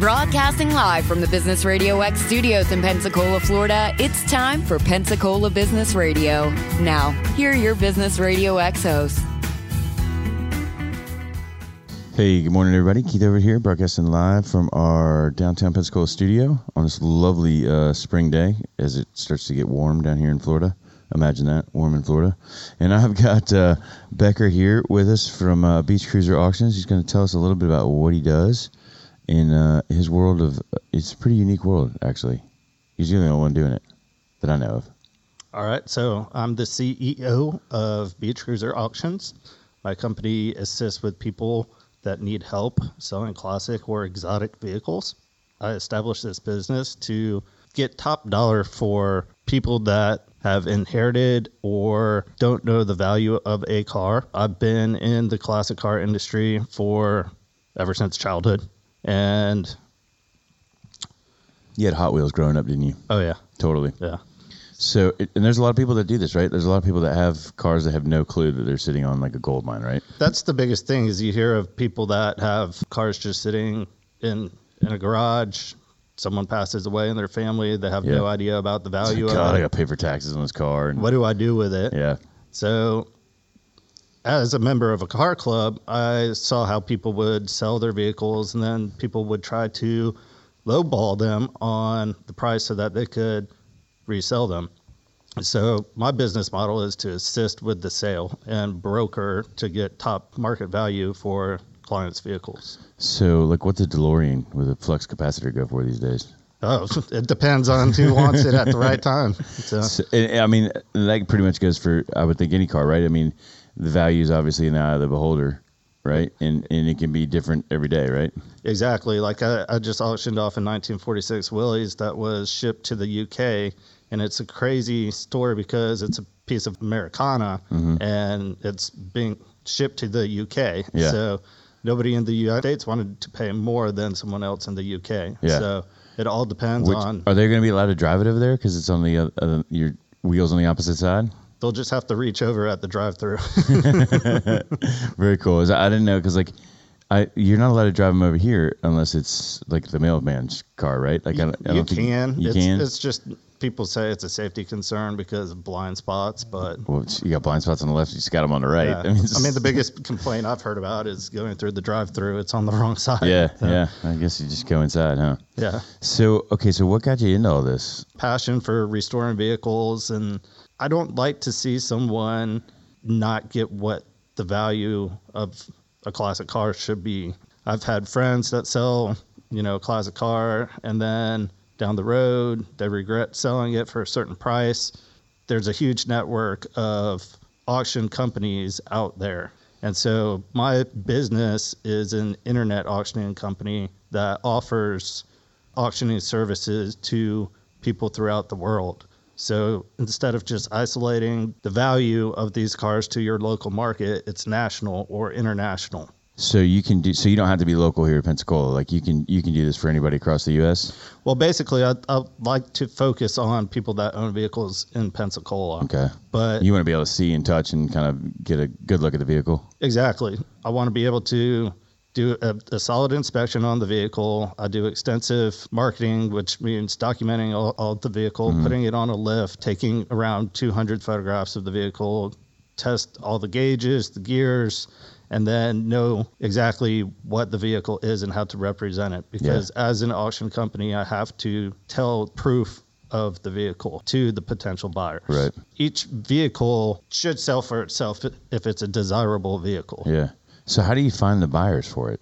Broadcasting live from the Business Radio X studios in Pensacola, Florida, it's time for Pensacola Business Radio. Now, here are your Business Radio X hosts. Hey, good morning, everybody. Keith over here, broadcasting live from our downtown Pensacola studio on this lovely uh, spring day as it starts to get warm down here in Florida. Imagine that, warm in Florida. And I've got uh, Becker here with us from uh, Beach Cruiser Auctions. He's going to tell us a little bit about what he does in uh, his world of. It's a pretty unique world, actually. He's the only one doing it that I know of. All right, so I'm the CEO of Beach Cruiser Auctions. My company assists with people that need help selling classic or exotic vehicles. I established this business to get top dollar for people that have inherited or don't know the value of a car. I've been in the classic car industry for ever since childhood. And You had Hot Wheels growing up, didn't you? oh yeah, Totally. yeah. So, it- and there's a lot of people that do this, right? There's a lot of people that have cars that have no clue that they're sitting on like a gold mine, right? That's the biggest thing is you hear of people that have cars just sitting in in a garage. Someone passes away in their family. They have no idea about the It's value God, of I it. got to pay for taxes on this car. And, What do I do with it? Yeah. So, as a member of a car club, I saw how people would sell their vehicles, and then people would try to lowball them on the price so that they could resell them. So, my business model is to assist with the sale and broker to get top market value for clients' vehicles. So, like, what's a DeLorean with a flux capacitor go for these days? Oh, it depends on who wants it at the right time. So, So, I mean, that pretty much goes for, I would think, any car, right? I mean, the value is obviously in the eye of the beholder, right? And and it can be different every day, right? Exactly. Like I, I just auctioned off a 1946 Willys that was shipped to the UK, and it's a crazy story because it's a piece of Americana and it's being shipped to the UK. Yeah. So nobody in the United States wanted to pay more than someone else in the UK. Yeah. So it all depends Which, on. are they going to be allowed to drive it over there because it's on the uh, your wheels on the opposite side? They'll just have to reach over at the drive-through. Very cool. I didn't know because like. I, you're not allowed to drive them over here unless it's like the mailman's car, right? Like I, don't- I you don't think can. You it's, can. It's just people say it's a safety concern because of blind spots, but well, you got blind spots on the left. You just got them on the right. Yeah. I mean, the biggest complaint I've heard about is going through the drive-through. It's on the wrong side. Yeah, So, yeah. I guess you just go inside, huh? yeah. So, okay, so what got you into all this? Passion for restoring vehicles, and I don't like to see someone not get what the value of a classic car should be. I've had friends that sell, you know, a classic car, and then down the road they regret selling it for a certain price. There's a huge network of auction companies out there. And so my business is an internet auctioning company that offers auctioning services to people throughout the world. So instead of just isolating the value of these cars to your local market, it's national or international. So you can do. So you don't have to be local here in Pensacola. Like you can, you can do this for anybody across the U.S. Well, basically, I'd, I'd like to focus on people that own vehicles in Pensacola. Okay. But You want to be able to see and touch and kind of get a good look at the vehicle. Exactly. I want to be able to do a, a solid inspection on the vehicle. I do extensive marketing, which means documenting all, all the vehicle, mm-hmm. putting it on a lift, taking around 200 photographs of the vehicle, test all the gauges, the gears, and then know exactly what the vehicle is and how to represent it. Because as an auction company, I have to tell proof of the vehicle to the potential buyers. Right. Each vehicle should sell for itself if it's a desirable vehicle. Yeah. So how do you find the buyers for it?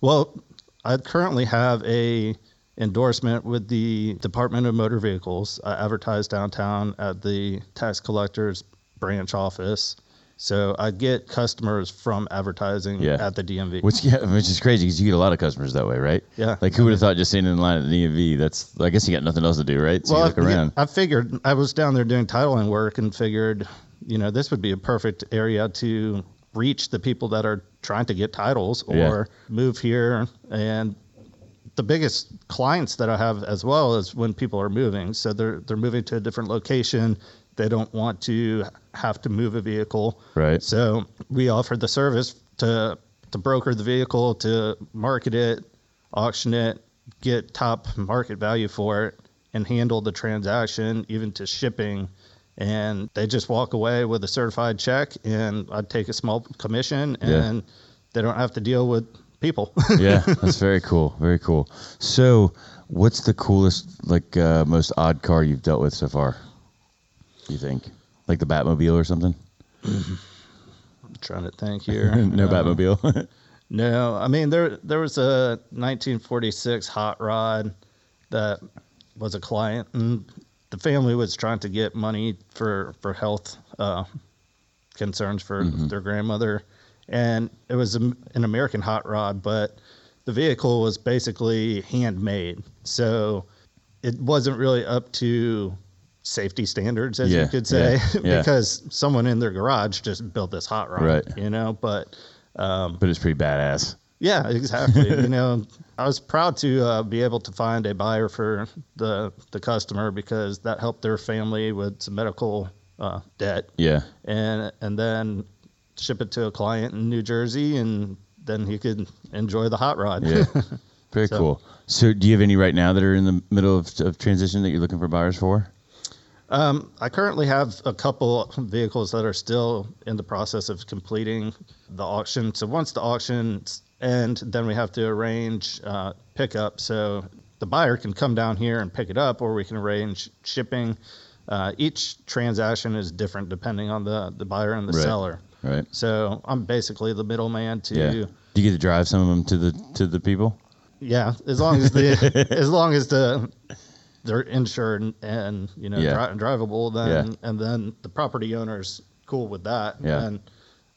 Well, I currently have a endorsement with the Department of Motor Vehicles. I advertise downtown at the tax collector's branch office. So I get customers from advertising Yeah. at the DMV. Which yeah, which is crazy because you get a lot of customers that way, right? Yeah. Like who would have thought just sitting in line at the DMV? That's I guess you got nothing else to do, right? So you look I, around. I figured I was down there doing titling work and figured, you know, this would be a perfect area to reach the people that are trying to get titles or Yeah. move here. And the biggest clients that I have as well is when people are moving. So they're they're moving to a different location. They don't want to have to move a vehicle. Right. So we offer the service to to broker the vehicle, to market it, auction it, get top market value for it, and handle the transaction, even to shipping. And they just walk away with a certified check, and I'd take a small commission, Yeah. and they don't have to deal with people. yeah, that's very cool. Very cool. So, what's the coolest, like, uh, most odd car you've dealt with so far? You think, like the Batmobile or something? I'm trying to think here. no Uh, Batmobile. No, I mean there there was a 1946 hot rod that was a client, and the family was trying to get money for for health uh, concerns for their grandmother, and it was a, an American hot rod, but the vehicle was basically handmade, so it wasn't really up to safety standards, as Yeah, you could say, yeah, yeah. because someone in their garage just built this hot rod, Right. you know, but. Um, but it's pretty badass. Yeah, exactly. you know, I was proud to uh, be able to find a buyer for the the customer because that helped their family with some medical uh, debt, Yeah. and and then ship it to a client in New Jersey, and then he could enjoy the hot rod. Yeah. Very So- cool. So, do you have any right now that are in the middle of, of transition that you're looking for buyers for? Um, I currently have a couple vehicles that are still in the process of completing the auction. So once the auctions end, then we have to arrange uh, pickup. So the buyer can come down here and pick it up, or we can arrange shipping. Uh, each transaction is different depending on the, the buyer and the Right. seller. Right. So I'm basically the middleman to Yeah. Do you get to drive some of them to the to the people? Yeah, as long as the as long as the they're insured and, and you know Yeah. dri- drivable, then Yeah. and then the property owner's cool with that. Yeah. And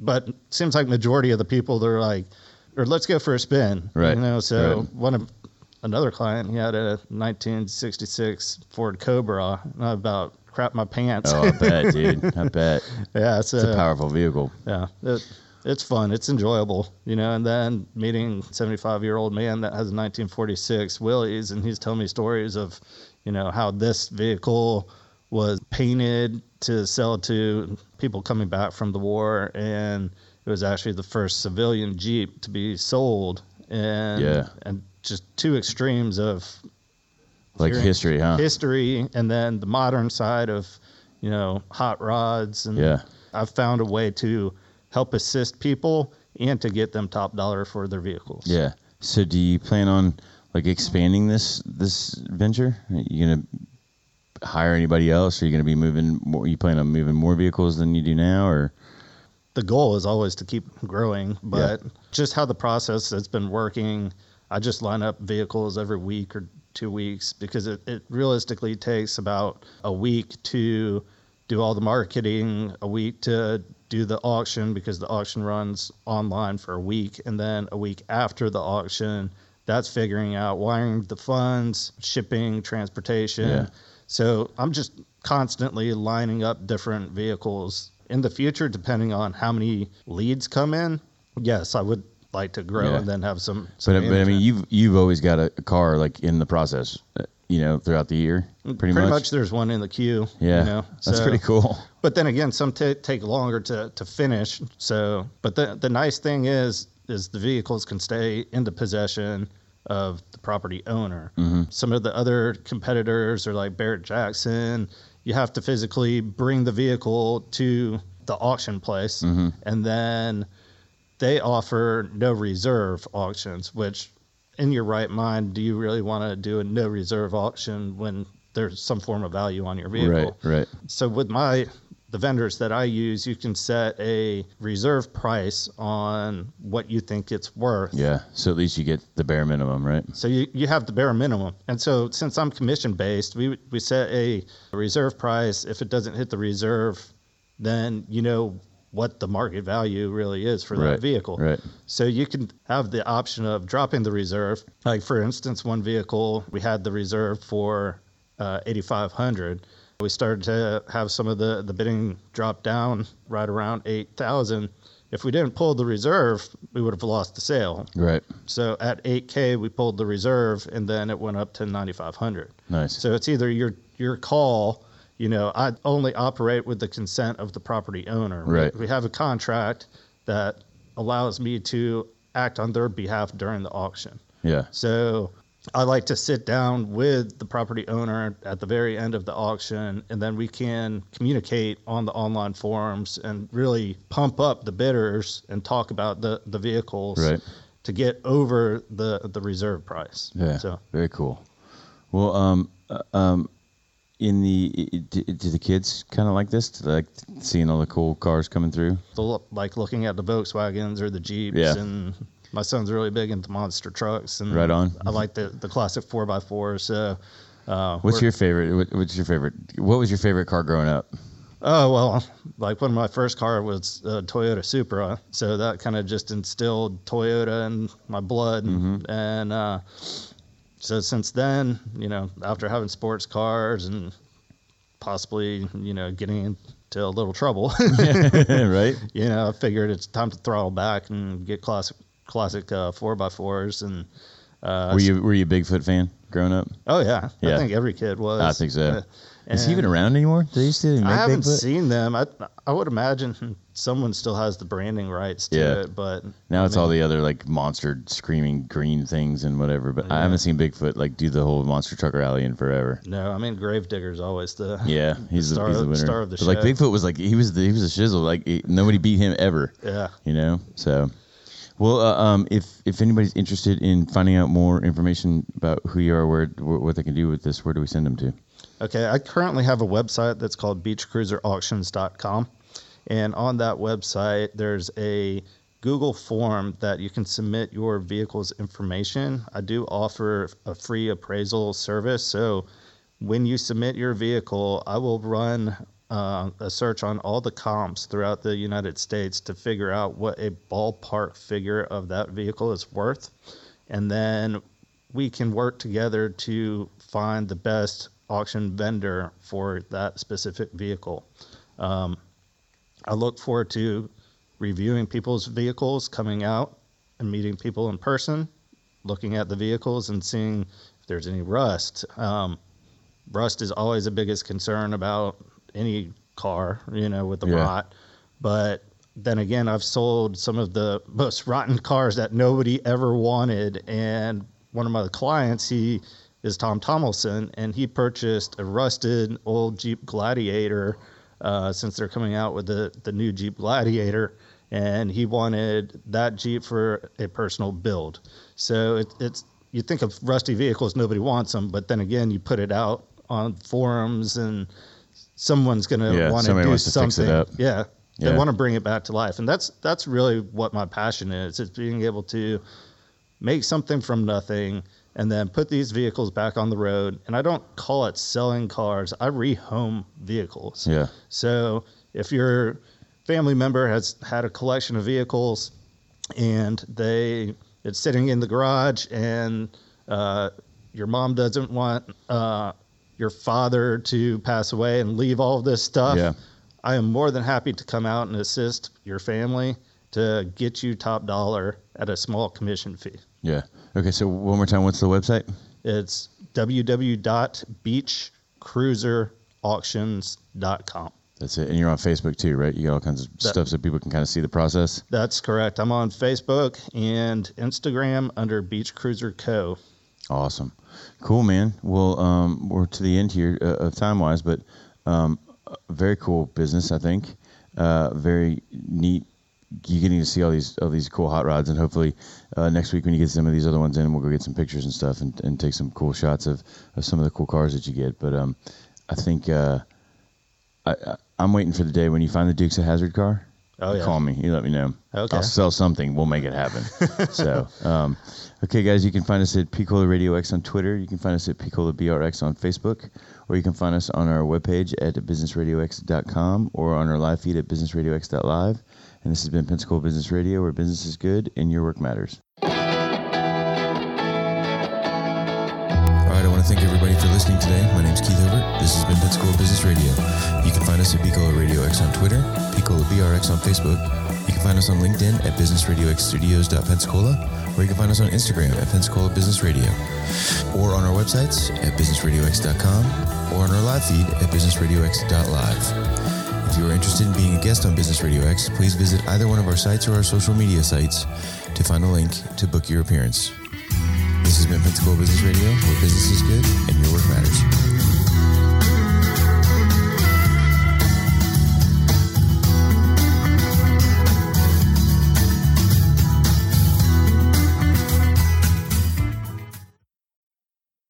but seems like majority of the people they're like, or let's go for a spin. Right. You know, so Right. one of another client he had a 1966 Ford Cobra, and I about crap my pants. Oh, I bet, dude. I bet. yeah, it's, It's a powerful vehicle. yeah, it, it's fun. It's enjoyable, you know. And then meeting 75 year old man that has a 1946 Willys, and he's telling me stories of, you know, how this vehicle was painted to sell to people coming back from the war, and it was actually the first civilian Jeep to be sold, and Yeah. and just two extremes of Like history, huh? history, and then the modern side of, you know, hot rods, and Yeah. I've found a way to help assist people and to get them top dollar for their vehicles. Yeah. So, do you plan on like expanding this this venture? Are you gonna hire anybody else? Are you gonna be moving more? You plan on moving more vehicles than you do now, or The goal is always to keep growing, but just how the process has been working, I just line up vehicles every week or two weeks because it, it realistically takes about a week to do all the marketing, a week to do the auction because the auction runs online for a week, and then a week after the auction, that's figuring out wiring the funds, shipping, transportation. Yeah. So I'm just constantly lining up different vehicles. In the future, depending on how many leads come in, yes, I would like to grow Yeah. and then have some. some but, but I mean, you've you've always got a, car like in the process, uh, you know, throughout the year, pretty, much. there's one in the queue. Yeah, you know, that's so- pretty cool. But then again, some ta take longer to, to finish. So, but the the nice thing is is the vehicles can stay in the possession of the property owner. Mm-hmm. Some of the other competitors are like Barrett Jackson. You have to physically bring the vehicle to the auction place, Mm-hmm. and then they offer no reserve auctions. Which, in your right mind, do you really want to do a no reserve auction when there's some form of value on your vehicle? Right, right. So with my the vendors that I use, you can set a reserve price on what you think it's worth. Yeah. So at least you get the bare minimum, right? So you, you have the bare minimum. And so since I'm commission based, we we set a reserve price. If it doesn't hit the reserve, then you know what the market value really is for Right, that vehicle. right. So you can have the option of dropping the reserve. Like for instance, one vehicle we had the reserve for uh, 8,500. We started to have some of the the bidding drop down right around 8,000. If we didn't pull the reserve, we would have lost the sale. Right. So at 8K, we pulled the reserve, and then it went up to 9,500. Nice. So it's either your your call. You know, I only operate with the consent of the property owner. We- Right. We, have a contract that allows me to act on their behalf during the auction. Yeah. So I like to sit down with the property owner at the very end of the auction, and then we can communicate on the online forums and really pump up the bidders and talk about the, the vehicles Right. to get over the, the reserve price. Yeah. So Very cool. Well, um, uh, um, in the do, do the kids kind of like this? Do they like seeing all the cool cars coming through? the, lo- like looking at the Volkswagens or the Jeeps, Yeah. and my son's really big into monster trucks, and Right on. I like the the classic four x four. So, uh, What's your favorite? what- What's your favorite? What was your favorite car growing up? Oh well, like when my first car was a Toyota Supra, so that kind of just instilled Toyota in my blood, Mm-hmm. and uh, so since then, you know, after having sports cars and possibly, you know, getting into a little trouble, right? you know, I figured it's time to throttle back and get classic classic uh, four by fours and. Uh, Were you were you a Bigfoot fan growing up? Oh yeah, Yeah. I think every kid was. I think so. Uh, Is he even around anymore? Do they to make I haven't Bigfoot? seen them. I I would imagine someone still has the branding rights to Yeah. it, but now I it's all the other like monster screaming green things and whatever. But I haven't seen Bigfoot like do the whole monster truck rally in forever. no. I mean, Gravedigger's always the Yeah, he's the, star he's the of- winner. star of the but like show. Bigfoot was like he was the, he was a shizzle. Like he- nobody beat him ever. yeah. you know so well uh, um, if if anybody's interested in finding out more information about who you are where, wh- what they can do with this where do we send them to Okay, I currently have a website that's called beachcruiserauctions.com. And on that website, there's a Google form that you can submit your vehicle's information. I do offer a free appraisal service. So when you submit your vehicle, I will run uh, a search on all the comps throughout the United States to figure out what a ballpark figure of that vehicle is worth. And then we can work together to find the best auction vendor for that specific vehicle. Um, I look forward to reviewing people's vehicles, coming out and meeting people in person, looking at the vehicles and seeing if there's any rust. Um, rust is always the biggest concern about any car, you know, with the Yeah. rot. But then again, I've sold some of the most rotten cars that nobody ever wanted. And one of my clients, he is Tom Tomlinson, and he purchased a rusted old Jeep Gladiator uh, since they're coming out with the, the new Jeep Gladiator. And he wanted that Jeep for a personal build. So it, it's you think of rusty vehicles, nobody wants them, but then again, you put it out on forums and someone's going to want to do something. Yeah, they Yeah. want to bring it back to life, and that's that's really what my passion is. It's being able to make something from nothing and then put these vehicles back on the road. And I don't call it selling cars; I rehome vehicles. yeah So if your family member has had a collection of vehicles and they it's sitting in the garage and uh, your mom doesn't want uh, your father to pass away and leave all of this stuff, Yeah. I am more than happy to come out and assist your family to get you top dollar at a small commission fee. yeah okay so one more time what's the website It's www.beachcruiserauctions.com. that's it and you're on facebook too right you got all kinds of That- stuff so people can kind of see the process That's correct. I'm on Facebook and Instagram under Beach Cruiser Co. awesome cool man well um, we're to the end here uh, of time wise but um, very cool business i think uh, very neat You're getting to see all these all these cool hot rods, and hopefully uh, next week when you get some of these other ones in, we'll go get some pictures and stuff, and, and take some cool shots of, of some of the cool cars that you get. But um, I think uh, I, I'm waiting for the day when you find the Dukes of Hazzard car. Oh, yeah. Call me. You let me know. Okay. I'll sell something. We'll make it happen. so, um, okay, guys, you can find us at Picola Radio X on Twitter. You can find us at Picola BRX on Facebook, or you can find us on our webpage at businessradiox.com or on our live feed at businessradiox.live. And this has been Pensacola Business Radio, where business is good and your work matters. Thank everybody for listening today. My name's Keith Hilbert. This has been Pensacola Business Radio. You can find us at Picola Radio X on Twitter, Picola BRX on Facebook. You can find us on LinkedIn at businessradioxstudios.pensacola, or you can find us on Instagram at Pensacola Business Radio, or on our websites at businessradiox.com, or on our live feed at businessradiox.live. If you are interested in being a guest on Business Radio X, please visit either one of our sites or our social media sites to find a link to book your appearance. This has been Pensacola Business Radio, where business is good and your work matters.